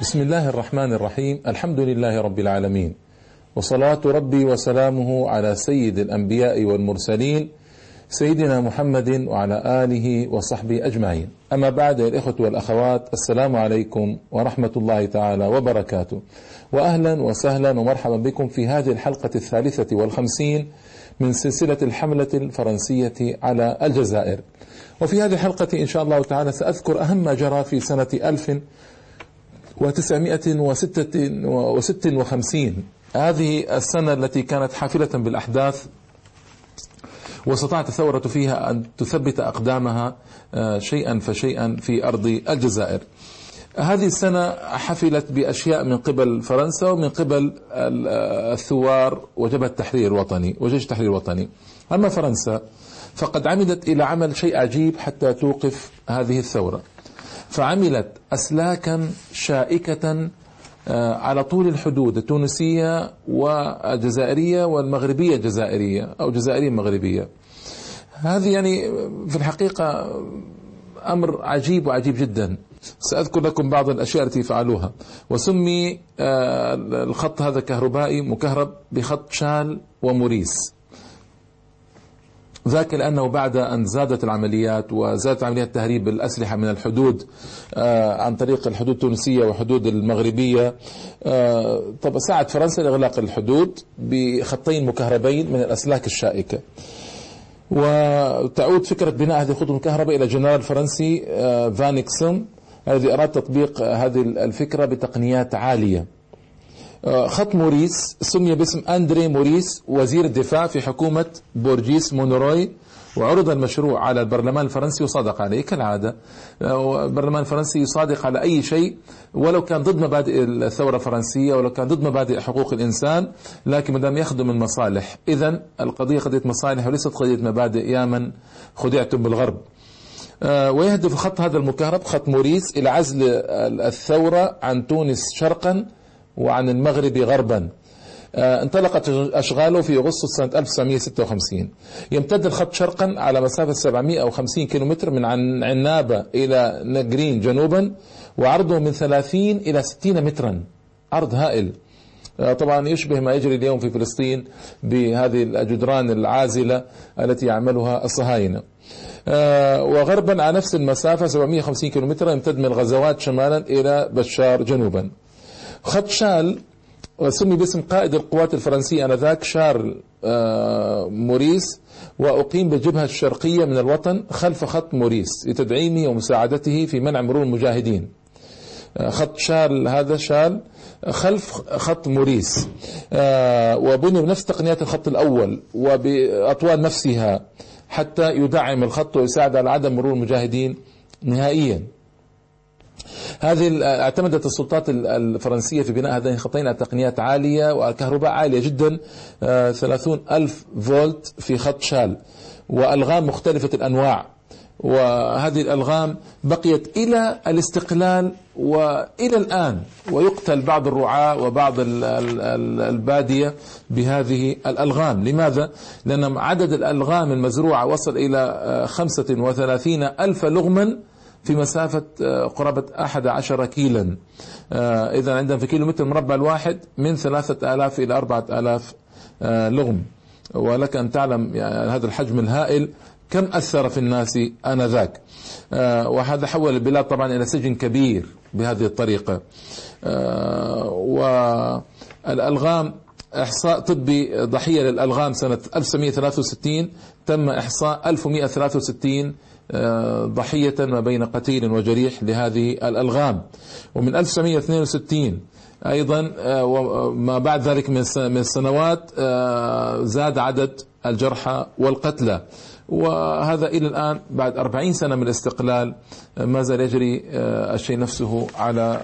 بسم الله الرحمن الرحيم الحمد لله رب العالمين وصلاة ربي وسلامه على سيد الأنبياء والمرسلين سيدنا محمد وعلى آله وصحبه أجمعين أما بعد الإخوة والأخوات السلام عليكم ورحمة الله تعالى وبركاته وأهلا وسهلا ومرحبا بكم في هذه الحلقة الثالثة والخمسين من سلسلة الحملة الفرنسية على الجزائر وفي هذه الحلقة إن شاء الله تعالى سأذكر أهم ما جرى في سنة ألف وتسعمائة وستة وست وخمسين. هذه السنة التي كانت حافلة بالأحداث واستطاعت الثورة فيها أن تثبت أقدامها آه، شيئا فشيئا في أرض الجزائر. هذه السنة حفلت بأشياء من قبل فرنسا ومن قبل الثوار وجبهة التحرير الوطني وجيش التحرير الوطني. أما فرنسا فقد عمدت إلى عمل شيء عجيب حتى توقف هذه الثورة. فعملت أسلاكا شائكة آه، على طول الحدود التونسية والجزائرية والمغربية الجزائرية أو جزائرية مغربية. هذه يعني في الحقيقة أمر عجيب وعجيب جدا. سأذكر لكم بعض الأشياء التي فعلوها. وسمي آه، الخط هذا كهربائي مكهرب بخط شال وموريس ذاك لأنه بعد أن زادت العمليات وزادت عمليات تهريب الأسلحة من الحدود آه، عن طريق الحدود التونسية وحدود المغربية آه، طب ساعد فرنسا لإغلاق الحدود بخطين مكهربين من الأسلاك الشائكة. وتعود فكرة بناء هذه الخطوط المكهرباء إلى جنرال فرنسي آه، فانيكسون الذي أراد تطبيق هذه الفكرة بتقنيات عالية. خط موريس سمي باسم أندري موريس وزير الدفاع في حكومة بورجيس مونروي. وعرض المشروع على البرلمان الفرنسي وصادق عليه. كالعادة آه، البرلمان الفرنسي يصادق على أي شيء ولو كان ضد مبادئ الثورة الفرنسية ولو كان ضد مبادئ حقوق الإنسان لكن ما دام يخدم المصالح. إذا القضية قضية مصالح وليست قضية مبادئ يا من خدعتم بالغرب. آه، ويهدف خط هذا المكهرب خط موريس إلى عزل الثورة عن تونس شرقا. وعن المغرب غربا. آه، انطلقت أشغاله في أغسطس سنة 1956 يمتد الخط شرقا على مسافة 750 كيلومتر من عنابة إلى نجرين جنوبا وعرضه من 30 إلى 60 مترا. عرض هائل. آه، طبعا يشبه ما يجري اليوم في فلسطين بهذه الجدران العازلة التي يعملها الصهاينة. آه، وغربا على نفس المسافة 750 كيلومتر يمتد من الغزوات شمالا إلى بشار جنوبا. خط شال وسمي باسم قائد القوات الفرنسية آنذاك شارل آه، موريس وأقيم بالجبهة الشرقية من الوطن خلف خط موريس لتدعيمه ومساعدته في منع مرور المجاهدين. آه، خط شال هذا شال خلف خط موريس. آه، وبني بنفس تقنيات الخط الأول وبأطوال نفسها حتى يدعم الخط ويساعد على عدم مرور المجاهدين نهائيا. هذه اعتمدت السلطات الفرنسية في بناء هذين الخطين على تقنيات عالية وكهرباء عالية جدا. 30 آه، ألف فولت في خط شال وألغام مختلفة الأنواع. وهذه الألغام بقيت إلى الاستقلال وإلى الآن ويقتل بعض الرعاة وبعض البادية بهذه الألغام. لماذا؟ لأن عدد الألغام المزروعة وصل إلى 35 آه، ألف لغما في مسافة آه، قرابة أحد عشر كيلا. آه، إذا عندنا في كيلو متر مربع الواحد من ثلاثة آلاف إلى أربعة آلاف آه، لغم. ولك أن تعلم يعني هذا الحجم الهائل كم أثر في الناس آنذاك. وهذا حول البلاد طبعا إلى سجن كبير بهذه الطريقة. والألغام إحصاء طبي ضحية للألغام سنة 1963 تم إحصاء 1163 ضحية ما بين قتيل وجريح لهذه الألغام. ومن 1962 أيضا آه، وما بعد ذلك من السنوات آه، زاد عدد الجرحى والقتلى. وهذا إلى الآن بعد أربعين سنة من الاستقلال ما زال يجري آه، الشيء نفسه على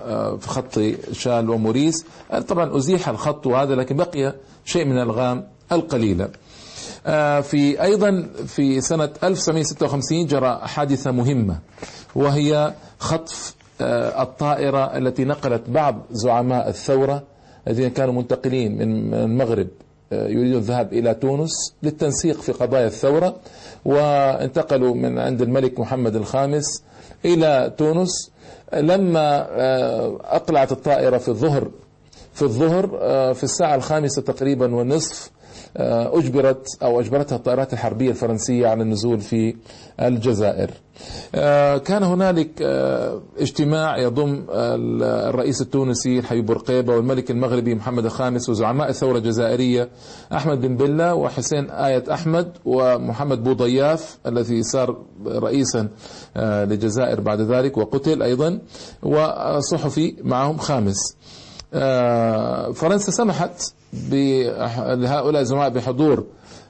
خط شال وموريس. طبعا أزيح الخط وهذا لكن بقي شيء من الألغام القليلة. آه، في أيضا في سنة 1956 جرى حادثة مهمة وهي خطف آه، الطائرة التي نقلت بعض زعماء الثورة الذين كانوا منتقلين من المغرب آه، يريدون الذهاب إلى تونس للتنسيق في قضايا الثورة وانتقلوا من عند الملك محمد الخامس إلى تونس. لما أقلعت الطائرة في الظهر في الظهر في الساعة الخامسة تقريبا والنصف آه، أجبرت أو أجبرتها الطائرات الحربية الفرنسية على النزول في الجزائر. آه، كان هنالك آه، اجتماع يضم الرئيس التونسي الحبيب بورقيبة والملك المغربي محمد الخامس وزعماء الثورة الجزائرية أحمد بن بلة وحسين آية أحمد ومحمد بوضياف الذي صار رئيسا للجزائر بعد ذلك وقتل أيضا وصحفي معهم خامس. فرنسا سمحت لهؤلاء الزعماء بحضور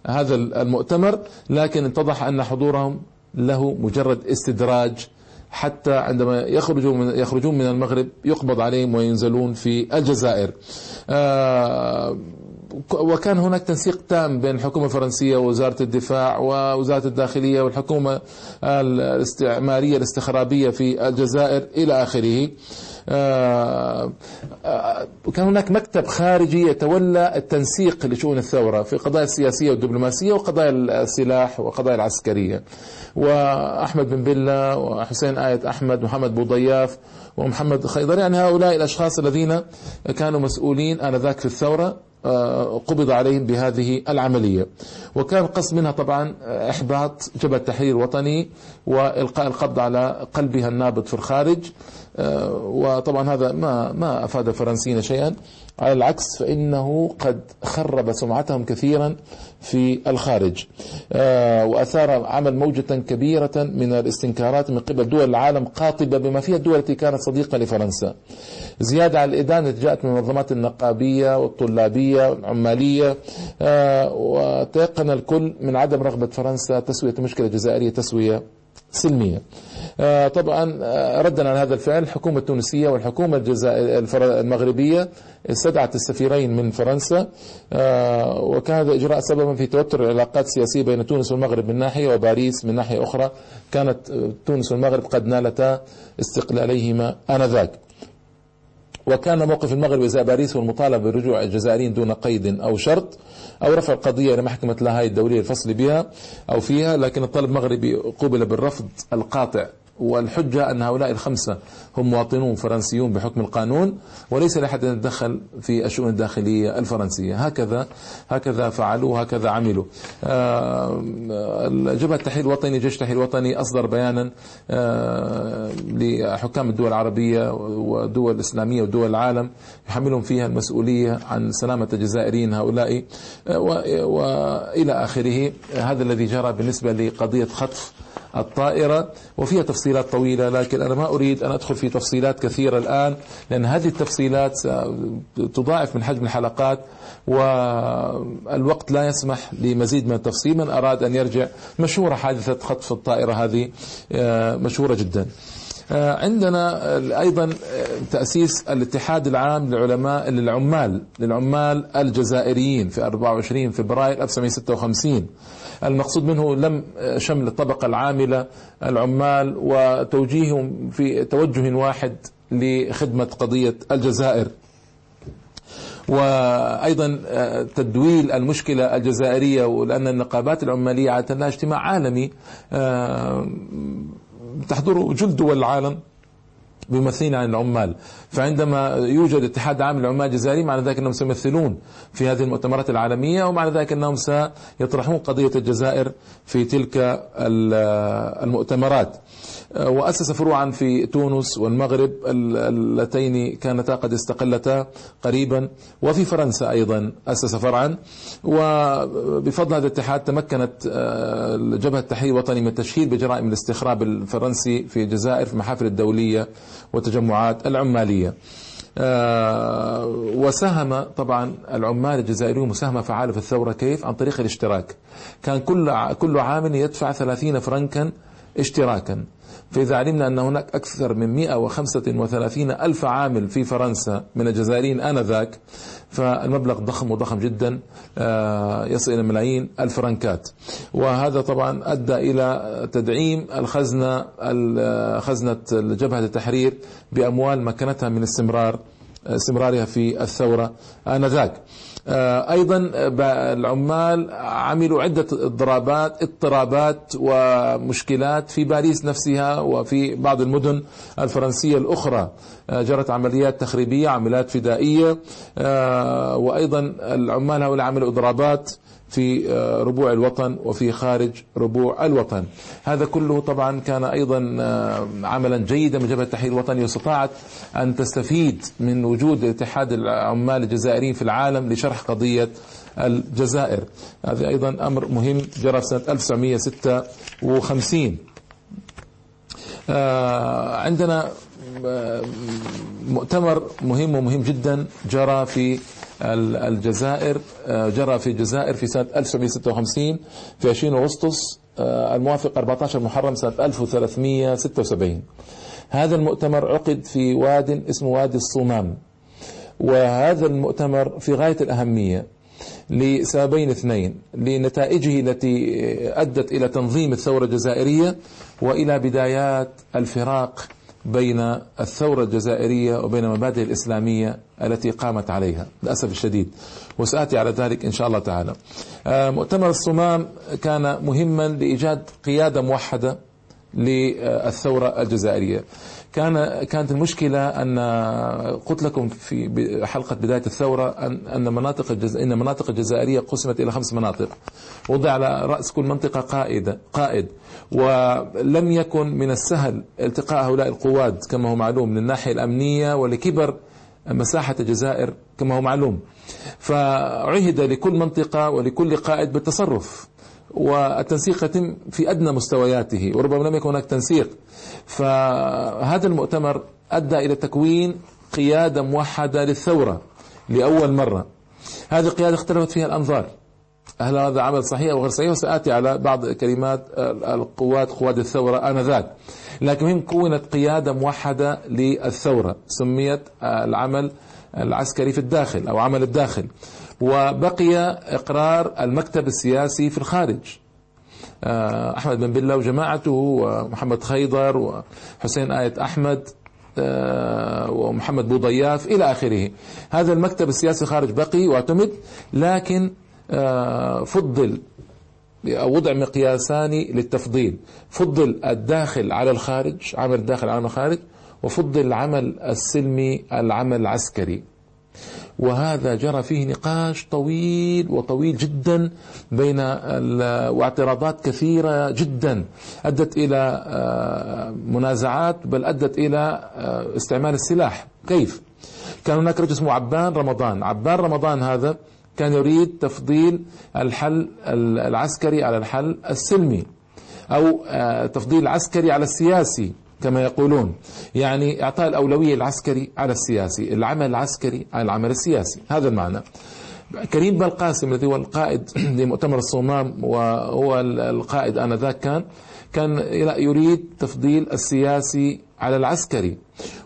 هذا المؤتمر لكن اتضح أن حضورهم له مجرد استدراج حتى عندما يخرجون من يخرجون من المغرب يقبض عليهم وينزلون في الجزائر. آه، وكان هناك تنسيق تام بين الحكومة الفرنسية ووزارة الدفاع ووزارة الداخلية والحكومة الاستعمارية الاستخرابية في الجزائر إلى آخره. آه، آه، كان هناك مكتب خارجي يتولى التنسيق لشؤون الثورة في قضايا السياسية والدبلوماسية وقضايا السلاح وقضايا العسكرية. وأحمد بن بلة وحسين آية أحمد محمد بوضياف ومحمد خيضر يعني هؤلاء الأشخاص الذين كانوا مسؤولين آنذاك في الثورة آه، قبض عليهم بهذه العملية. وكان القصد منها طبعا إحباط جبهة تحرير وطني وإلقاء القبض على قلبها النابض في الخارج. وطبعا هذا ما ما أفاد الفرنسيين شيئا. على العكس فإنه قد خرب سمعتهم كثيرا في الخارج. آه، وأثار عمل موجة كبيرة من الاستنكارات من قبل دول العالم قاطبة بما فيها الدول التي كانت صديقة لفرنسا. زيادة على الإدانة جاءت من المنظمات النقابية والطلابية والعمالية. آه، وتيقن الكل من عدم رغبة فرنسا تسوية المشكلة الجزائريه تسوية سلمية. آه، طبعا آه، ردا على هذا الفعل الحكومة التونسية والحكومة الجزائر المغربية استدعت السفيرين من فرنسا آه، وكان هذا إجراء سببا في توتر العلاقات السياسية بين تونس والمغرب من ناحية وباريس من ناحية أخرى. كانت تونس والمغرب قد نالتا استقلاليهما آنذاك. وكان موقف المغرب إزاء باريس والمطالبة برجوع الجزائريين دون قيد أو شرط أو رفع القضية إلى محكمه لاهاي الدولية الفصل بها أو فيها لكن الطلب المغربي قوبل بالرفض القاطع. والحجة أن هؤلاء الخمسة هم مواطنون فرنسيون بحكم القانون وليس لأحد أن يتدخل في الشؤون الداخلية الفرنسية. هكذا هكذا فعلوا هكذا عملوا. آه، جبهة التحرير الوطني جيش التحرير الوطني أصدر بيانا آه، لحكام الدول العربية والدول الإسلامية ودول العالم يحملهم فيها المسؤولية عن سلامة الجزائريين هؤلاء آه، وإلى آخره. هذا الذي جرى بالنسبة لقضية خطف الطائرة وفيها تفصيلات طويلة لكن أنا ما أريد أن أدخل في تفصيلات كثيرة الآن لأن هذه التفصيلات تضاعف من حجم الحلقات والوقت لا يسمح لمزيد من التفصيل. من أراد أن يرجع مشهورة حادثة خطف الطائرة هذه آه، مشهورة جدا. آه، عندنا أيضا آه، تأسيس الاتحاد العام للعلماء للعمال للعمال الجزائريين في 24 فبراير 1956 المقصود منه لم شمل الطبقة العاملة العمال وتوجيههم في توجه واحد لخدمة قضية الجزائر. وأيضا تدويل المشكلة الجزائرية ولأن النقابات العمالية عادة لها اجتماع عالمي آه، تحضره جل دول العالم. بيمثلين عن العمال. فعندما يوجد اتحاد عام للعمال الجزائري معنى ذلك أنهم سيمثلون في هذه المؤتمرات العالمية ومعنى ذلك أنهم سيطرحون قضية الجزائر في تلك المؤتمرات. وأسس فروعا في تونس والمغرب اللتين كانتا قد استقلتا قريبا. وفي فرنسا أيضا أسس فرعا. وبفضل هذا الاتحاد تمكنت آه، جبهة التحرير الوطني من التشهير بجرائم الاستخراب الفرنسي في الجزائر في المحافل الدولية والتجمعات العمالية. آه، وساهم طبعا العمال الجزائريون مساهمة فعالة في الثورة. كيف؟ عن طريق الاشتراك. كان كل كل عام يدفع 30 فرنكا اشتراكا. فإذا علمنا أن هناك أكثر من 135 ألف عامل في فرنسا من الجزائريين آنذاك فالمبلغ ضخم وضخم جدا آه، يصل إلى ملايين الفرنكات وهذا طبعا أدى إلى تدعيم الخزنة خزنة جبهة التحرير بأموال مكنتها من استمرار استمرارها في الثورة آنذاك. آه، أيضا العمال عملوا عدة اضطرابات اضطرابات ومشكلات في باريس نفسها وفي بعض المدن الفرنسية الأخرى. آه، جرت عمليات تخريبية عمليات فدائية آه، وأيضا العمال هؤلاء عملوا إضرابات في آه، ربوع الوطن وفي خارج ربوع الوطن. هذا كله طبعا كان أيضا آه، عملا جيدا من جبهة التحرير الوطني واستطاعت أن تستفيد من وجود اتحاد العمال الجزائريين في العالم لشرح قضية الجزائر. هذا أيضا أمر مهم جرى في سنة 1956 آه، عندنا مؤتمر مهم ومهم جدا جرى في الجزائر آه، جرى في الجزائر في سنة 1956 في 20 أغسطس آه، الموافق 14 محرم سنة 1376 هذا المؤتمر عقد في واد اسمه وادي الصومام وهذا المؤتمر في غاية الأهمية لسببين اثنين لنتائجه التي أدت إلى تنظيم الثورة الجزائرية وإلى بدايات الفراق بين الثورة الجزائرية وبين المبادئ الإسلامية التي قامت عليها للأسف الشديد. وسآتي على ذلك إن شاء الله تعالى. آه، مؤتمر الصمام كان مهما لإيجاد قيادة موحدة للثورة الجزائرية. كان كانت المشكلة أن قلت لكم في حلقة بداية الثورة أن أن مناطق الجز... إن مناطق الجزائرية قسمت إلى خمس مناطق. وضع على رأس كل منطقة قائدة قائد. ولم يكن من السهل التقاء هؤلاء القواد كما هو معلوم من الناحية الأمنية ولكبر مساحة الجزائر كما هو معلوم. فعهد لكل منطقة ولكل قائد بالتصرف. والتنسيق يتم في أدنى مستوياته وربما لم يكن هناك تنسيق. فهذا المؤتمر أدى إلى تكوين قيادة موحدة للثورة لأول مرة. هذه القيادة اختلفت فيها الأنظار. هل هذا عمل صحيح أو غير صحيح؟ وسآتي على بعض كلمات القوات قوات الثورة آنذاك. لكن هم كونت قيادة موحدة للثورة. سميت العمل العسكري في الداخل أو عمل الداخل. وبقي إقرار المكتب السياسي في الخارج. آه، أحمد بن بلة وجماعته ومحمد خيضر وحسين آية أحمد آه، ومحمد بوضياف إلى آخره. هذا المكتب السياسي خارج بقي واعتمد لكن آه، فضل وضع مقياسان للتفضيل. فضل الداخل على الخارج عمل الداخل على الخارج وفضل العمل السلمي العمل العسكري. وهذا جرى فيه نقاش طويل وطويل جدا بين واعتراضات كثيرة جدا. أدت إلى آه، منازعات بل أدت إلى آه، استعمال السلاح. كيف؟ كان هناك رجل اسمه عبان رمضان. عبان رمضان هذا كان يريد تفضيل الحل العسكري على الحل السلمي أو آه، تفضيل العسكري على السياسي. كما يقولون. يعني إعطاء الأولوية العسكري على السياسي العمل العسكري على العمل السياسي. هذا المعنى. كريم بالقاسم الذي هو القائد لمؤتمر الصومام وهو القائد آنذاك كان كان يريد تفضيل السياسي على العسكري.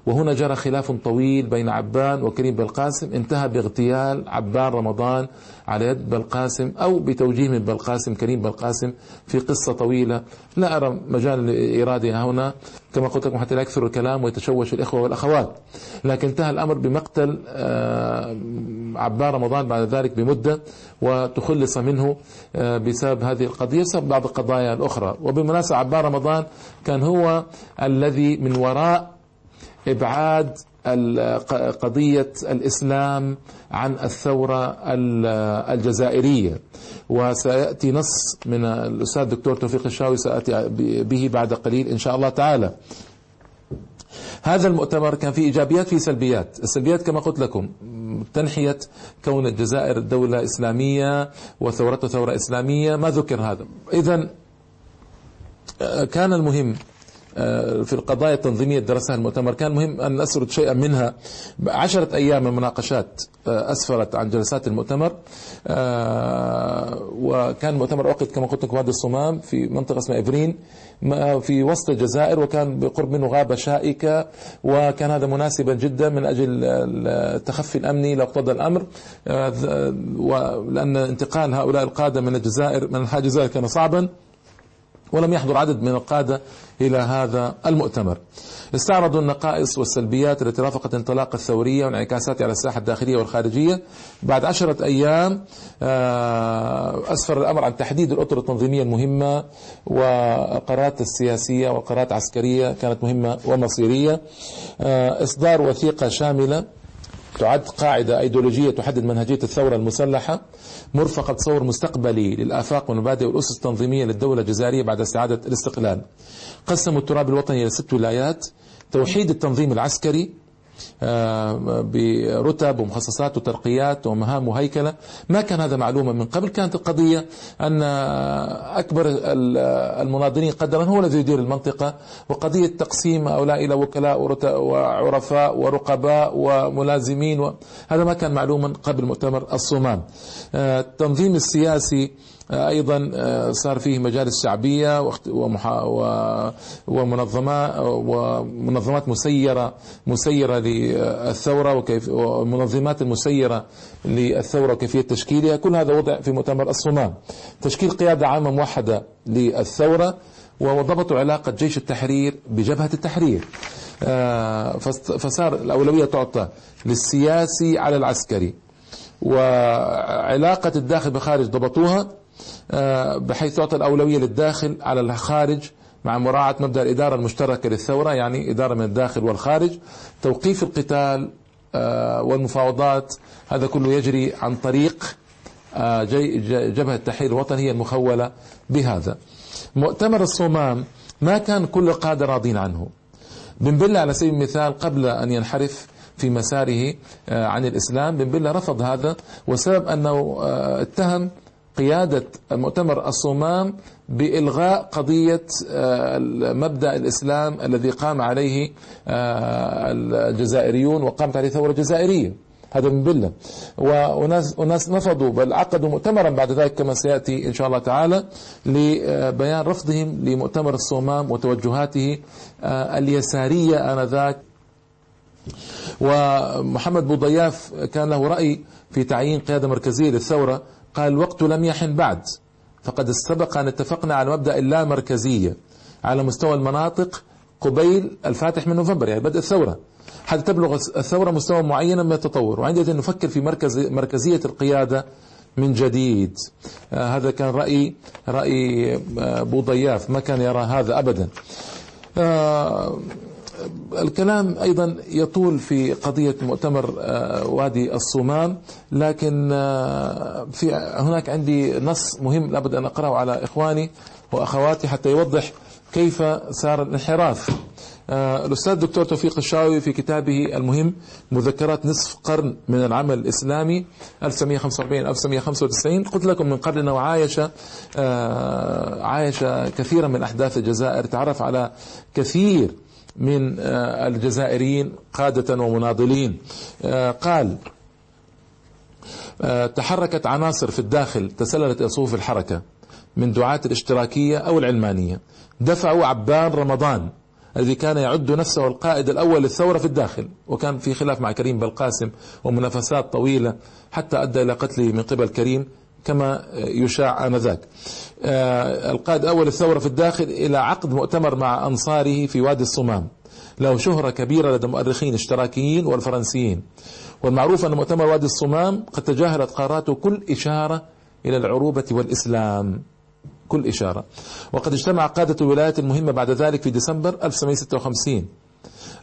وهنا جرى خلاف طويل بين عبان وكريم بالقاسم انتهى باغتيال عبان رمضان على يد بالقاسم أو بتوجيه من بالقاسم كريم بالقاسم في قصة طويلة. لا أرى مجال لإرادها هنا. كما قلت لكم حتى لا يكثر الكلام ويتشوش الإخوة والأخوات. لكن انتهى الأمر بمقتل آه، عبان رمضان بعد ذلك بمدة. وتخلص منه آه، بسبب هذه القضية بسبب بعض القضايا الأخرى. وبالمناسبة عبان رمضان كان هو الذي من وراء إبعاد قضية الإسلام عن الثورة الجزائرية. وسيأتي نص من الأستاذ الدكتور توفيق الشاوي سأتي به بعد قليل إن شاء الله تعالى. هذا المؤتمر كان فيه إيجابيات فيه سلبيات. السلبيات كما قلت لكم تنحية كون الجزائر دولة إسلامية وثورته ثورة إسلامية. ما ذكر هذا؟ إذا كان المهم آه، في القضايا التنظيمية درسها المؤتمر. كان مهم أن نسرد شيئا منها. عشرة أيام من مناقشات آه، أسفرت عن جلسات المؤتمر. آه، وكان المؤتمر عقد كما قلت لكم وادي الصمام في منطقة اسمها إفرين في وسط الجزائر وكان بقرب منه غابة شائكة. وكان هذا مناسبا جدا من أجل التخفي الأمني لو اقتضى الأمر ولأن انتقال هؤلاء القادة من الجزائر من الجزائر كان صعبا. ولم يحضر عدد من القادة إلى هذا المؤتمر. استعرضوا النقائص والسلبيات التي رافقت انطلاق الثورية وانعكاساتها على الساحة الداخلية والخارجية. بعد عشرة أيام آه، أسفر الأمر عن تحديد الأطر التنظيمية المهمة والقرارات السياسية والقرارات العسكرية كانت مهمة ومصيرية. آه، إصدار وثيقة شاملة تعد قاعدة أيديولوجية تحدد منهجية الثورة المسلحة مرفقة تصور مستقبلي للآفاق والمبادئ والأسس التنظيمية للدولة الجزائرية بعد استعادة الاستقلال. قسموا التراب الوطني إلى ست ولايات. توحيد التنظيم العسكري برتب ومخصصات وترقيات ومهام وهيكلة. ما كان هذا معلوما من قبل. كانت القضية أن أكبر المناضلين قدرا هو الذي يدير المنطقة وقضية تقسيم هؤلاء إلى وكلاء وعرفاء ورقباء وملازمين هذا ما كان معلوما قبل مؤتمر الصومال. آه، التنظيم السياسي آه، أيضا آه، صار فيه مجالس شعبية ومنظمات ومنظمات مسيرة مسيرة للثورة وكيف والمنظمات المسيره للثورة وكيفية تشكيلها. كل هذا وضع في مؤتمر الصمام تشكيل قيادة عامة موحدة للثورة وضبطوا علاقة جيش التحرير بجبهة التحرير. آه، فصار الأولوية تعطى للسياسي على العسكري. وعلاقة الداخل بخارج ضبطوها. آه، بحيث تعطي الأولوية للداخل على الخارج مع مراعاة مبدأ الإدارة المشتركة للثورة يعني إدارة من الداخل والخارج. توقيف القتال آه، والمفاوضات هذا كله يجري عن طريق آه، جبهة التحرير الوطني هي المخولة بهذا. مؤتمر الصومام ما كان كل القادة راضين عنه. بن على سبيل المثال قبل أن ينحرف في مساره عن الإسلام بن رفض هذا وسبب أنه اتهم قيادة مؤتمر الصومام بإلغاء قضية آه، مبدأ الإسلام الذي قام عليه آه، الجزائريون وقامت عليه ثورة جزائرية. هذا من بلة. وناس, وناس نفضوا بل عقدوا مؤتمرا بعد ذلك كما سيأتي إن شاء الله تعالى لبيان رفضهم لمؤتمر الصومام وتوجهاته آه، اليسارية آنذاك. ومحمد بوضياف كان له رأي في تعيين قيادة مركزية للثورة قال الوقت لم يحن بعد. فقد سبق أن اتفقنا على مبدأ اللامركزية على مستوى المناطق قبيل الفاتح من نوفمبر يعني بدء الثورة. حتى تبلغ الثورة مستوى معين من التطور. وعندئذ نفكر في مركز مركزية القيادة من جديد. آه هذا كان رأي رأي آه بوضياف ما كان يرى هذا أبدا. آه الكلام أيضا يطول في قضية مؤتمر آه، وادي الصومال لكن آه، في هناك عندي نص مهم لابد أن أقرأه على إخواني وأخواتي حتى يوضح كيف صار الانحراف. آه، الأستاذ الدكتور توفيق الشاوي في كتابه المهم مذكرات نصف قرن من العمل الإسلامي 1945 1995 قلت لكم من قبل أنه عايش عايش كثيرا من أحداث الجزائر. تعرف على كثير من آه، الجزائريين قادة ومناضلين. آه، قال آه، تحركت عناصر في الداخل تسللت إلى صفوف الحركة من دعاة الاشتراكية أو العلمانية. دفعوا عبان رمضان الذي كان يعد نفسه القائد الأول للثورة في الداخل وكان في خلاف مع كريم بالقاسم ومنافسات طويلة حتى أدى إلى قتله من قبل كريم. كما يشاع آنذاك. آه، القائد أول الثورة في الداخل إلى عقد مؤتمر مع أنصاره في وادي الصمام. له شهرة كبيرة لدى مؤرخين اشتراكيين والفرنسيين. والمعروف أن مؤتمر وادي الصمام قد تجاهلت قاراته كل إشارة إلى العروبة والإسلام. كل إشارة. وقد اجتمع قادة الولايات المهمة بعد ذلك في ديسمبر 1956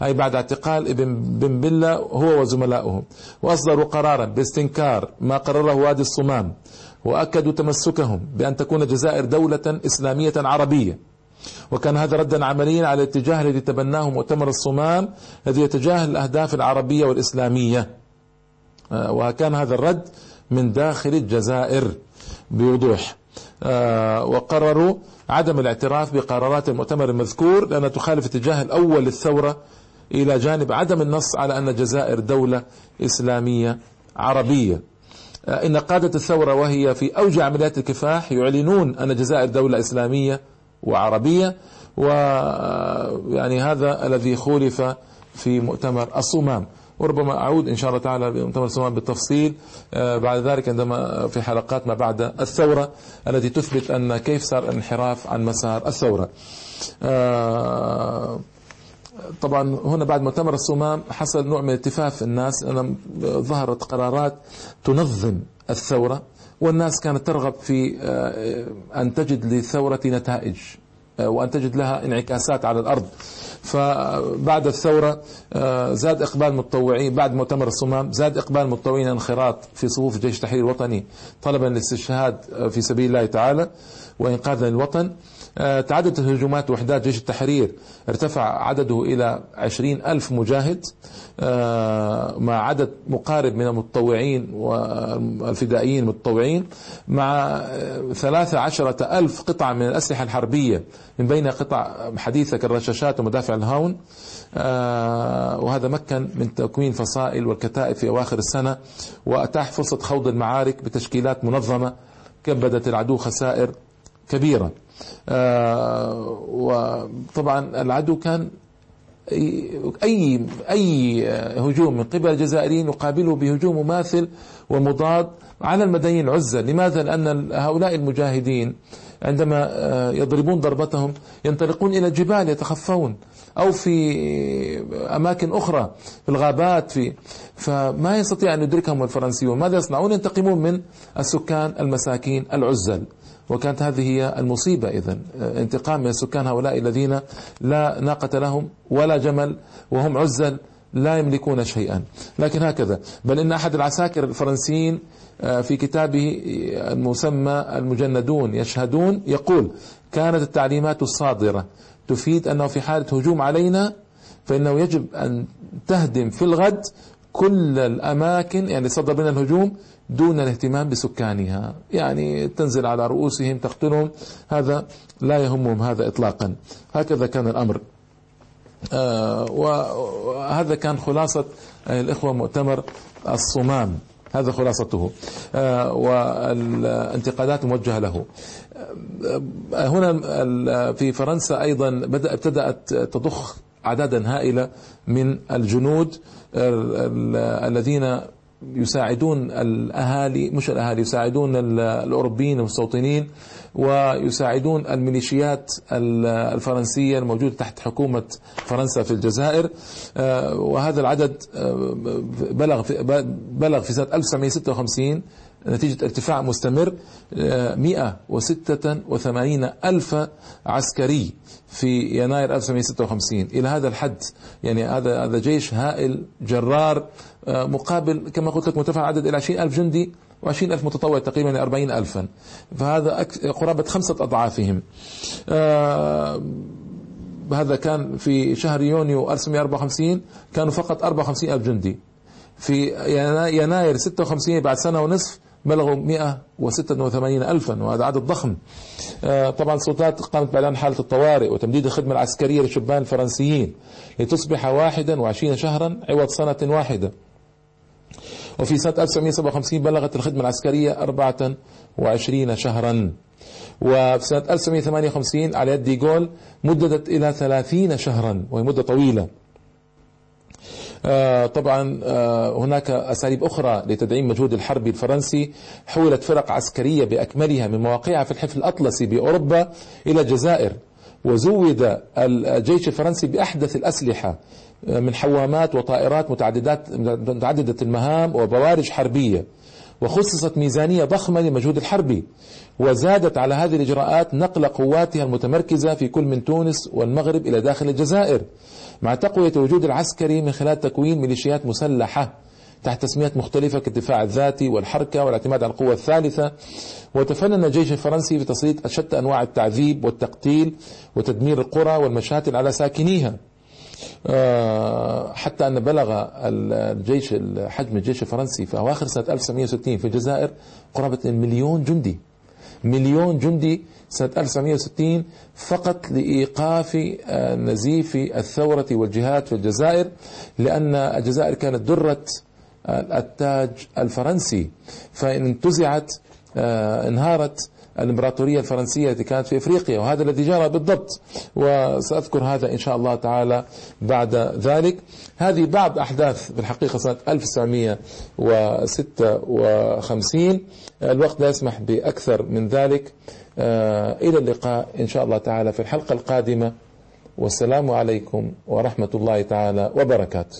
أي بعد اعتقال ابن بن بلة هو وزملائه. وأصدروا قرارا باستنكار ما قرره وادي الصمام. وأكدوا تمسكهم بأن تكون الجزائر دولة إسلامية عربية. وكان هذا ردا عمليا على الاتجاه الذي تبناه مؤتمر الصمام الذي يتجاهل الأهداف العربية والإسلامية. آه، وكان هذا الرد من داخل الجزائر بوضوح. آه، وقرروا عدم الاعتراف بقرارات المؤتمر المذكور لأنها تخالف اتجاه الأول للثورة إلى جانب عدم النص على أن الجزائر دولة إسلامية عربية. إن قادة الثورة وهي في أوج عمليات الكفاح يعلنون أن الجزائر دولة إسلامية وعربية ويعني هذا الذي خولف في مؤتمر الصمام. وربما أعود إن شاء الله تعالى بمؤتمر الصومال بالتفصيل آه، بعد ذلك عندما في حلقات ما بعد الثورة التي تثبت أن كيف صار الانحراف عن مسار الثورة. آه، طبعا هنا بعد مؤتمر الصمام حصل نوع من التفاف. الناس أن ظهرت قرارات تنظم الثورة والناس كانت ترغب في آه، أن تجد للثورة نتائج وأن تجد لها انعكاسات على الأرض. فبعد الثورة آه، زاد إقبال المتطوعين بعد مؤتمر الصمام زاد إقبال المتطوعين الانخراط في صفوف جيش التحرير الوطني طلبا للاستشهاد آه، في سبيل الله تعالى وإنقاذا للوطن آه، تعددت هجومات وحدات جيش التحرير ارتفع عدده إلى عشرين ألف مجاهد مع عدد مقارب من المتطوعين والفدائيين المتطوعين مع ثلاثة عشرة ألف قطعة من الأسلحة الحربية من بين قطع حديثة كالرشاشات ومدافع الهاون آه، وهذا مكن من تكوين فصائل والكتائب في أواخر السنة وأتاح فرصة خوض المعارك بتشكيلات منظمة كبدت العدو خسائر كبيرة. آه، وطبعا العدو كان أي أي هجوم من قبل الجزائريين يقابله بهجوم مماثل ومضاد على المدنيين العزة. لماذا؟ لأن هؤلاء المجاهدين عندما آه، يضربون ضربتهم ينطلقون إلى الجبال يتخفون أو في أماكن أخرى في الغابات في فما يستطيع أن يدركهم الفرنسيون. ماذا يصنعون؟ ينتقمون من السكان المساكين العزل. وكانت هذه هي المصيبة إذا انتقام من سكان هؤلاء الذين لا ناقة لهم ولا جمل وهم عزل. لا يملكون شيئا. لكن هكذا. بل إن أحد العساكر الفرنسيين آه، في كتابه المسمى المجندون يشهدون يقول كانت التعليمات الصادرة. تفيد أنه في حالة هجوم علينا فإنه يجب أن تهدم في الغد كل الأماكن يعني صدر بنا الهجوم دون الاهتمام بسكانها. يعني تنزل على رؤوسهم تقتلهم. هذا لا يهمهم هذا إطلاقا. هكذا كان الأمر. آه وهذا كان خلاصة الإخوة مؤتمر الصمام. هذا خلاصته. آه والانتقادات موجهة له. آه هنا في فرنسا أيضا ابتدأت تضخ أعدادا هائلة من الجنود الذين يساعدون الأهالي مش الأهالي يساعدون الأوروبيين المستوطنين ويساعدون الميليشيات الفرنسية الموجودة تحت حكومة فرنسا في الجزائر. آه، وهذا العدد آه، بلغ في بلغ في سنة 1956 نتيجة ارتفاع مستمر 186 آه، ألف عسكري في يناير 1956 إلى هذا الحد يعني هذا هذا جيش هائل جرار مقابل كما قلت لك مرتفع عدد إلى 20 ألف جندي و20 ألف متطوع تقريبا 40 ألفا. فهذا قرابة خمسة أضعافهم. آه، هذا كان في شهر يونيو 1954 كانوا فقط 54 ألف جندي. في يناير 56 بعد سنة ونصف بلغوا 186 ألفا وهذا عدد ضخم. آه، طبعا السلطات قامت بإعلان حالة الطوارئ وتمديد الخدمة العسكرية للشبان الفرنسيين لتصبح 21 شهرا عوض سنة واحدة. وفي سنة 1957 بلغت الخدمة العسكرية 24 شهرا. وفي سنة 1958 على يد ديغول مددت إلى 30 شهرا وهي مدة طويلة. آه، طبعا آه، هناك أساليب أخرى لتدعيم مجهود الحربي الفرنسي. حولت فرق عسكرية بأكملها من مواقعها في الحفل الأطلسي بأوروبا إلى الجزائر وزود الجيش الفرنسي بأحدث الأسلحة. من حوامات وطائرات متعددات متعددة المهام وبوارج حربية. وخصصت ميزانية ضخمة للمجهود الحربي. وزادت على هذه الإجراءات نقل قواتها المتمركزة في كل من تونس والمغرب إلى داخل الجزائر. مع تقوية الوجود العسكري من خلال تكوين ميليشيات مسلحة تحت تسميات مختلفة كالدفاع الذاتي والحركة والاعتماد على القوة الثالثة. وتفنن الجيش الفرنسي في تسليط أشد أنواع التعذيب والتقتيل وتدمير القرى والمشاتل على ساكنيها. حتى أن بلغ الجيش حجم الجيش الفرنسي في أواخر سنة 1960 في الجزائر قرابة المليون جندي. مليون جندي سنة 1960 فقط لإيقاف آه، نزيف الثورة والجهاد في الجزائر لأن الجزائر كانت درة آه، التاج الفرنسي. فإن انتزعت انهارت الإمبراطورية الفرنسية التي كانت في إفريقيا وهذا الذي جرى بالضبط. وسأذكر هذا إن شاء الله تعالى بعد ذلك. هذه بعض أحداث في الحقيقة سنة 1956 الوقت لا يسمح بأكثر من ذلك. آه، إلى اللقاء إن شاء الله تعالى في الحلقة القادمة. والسلام عليكم ورحمة الله تعالى وبركاته.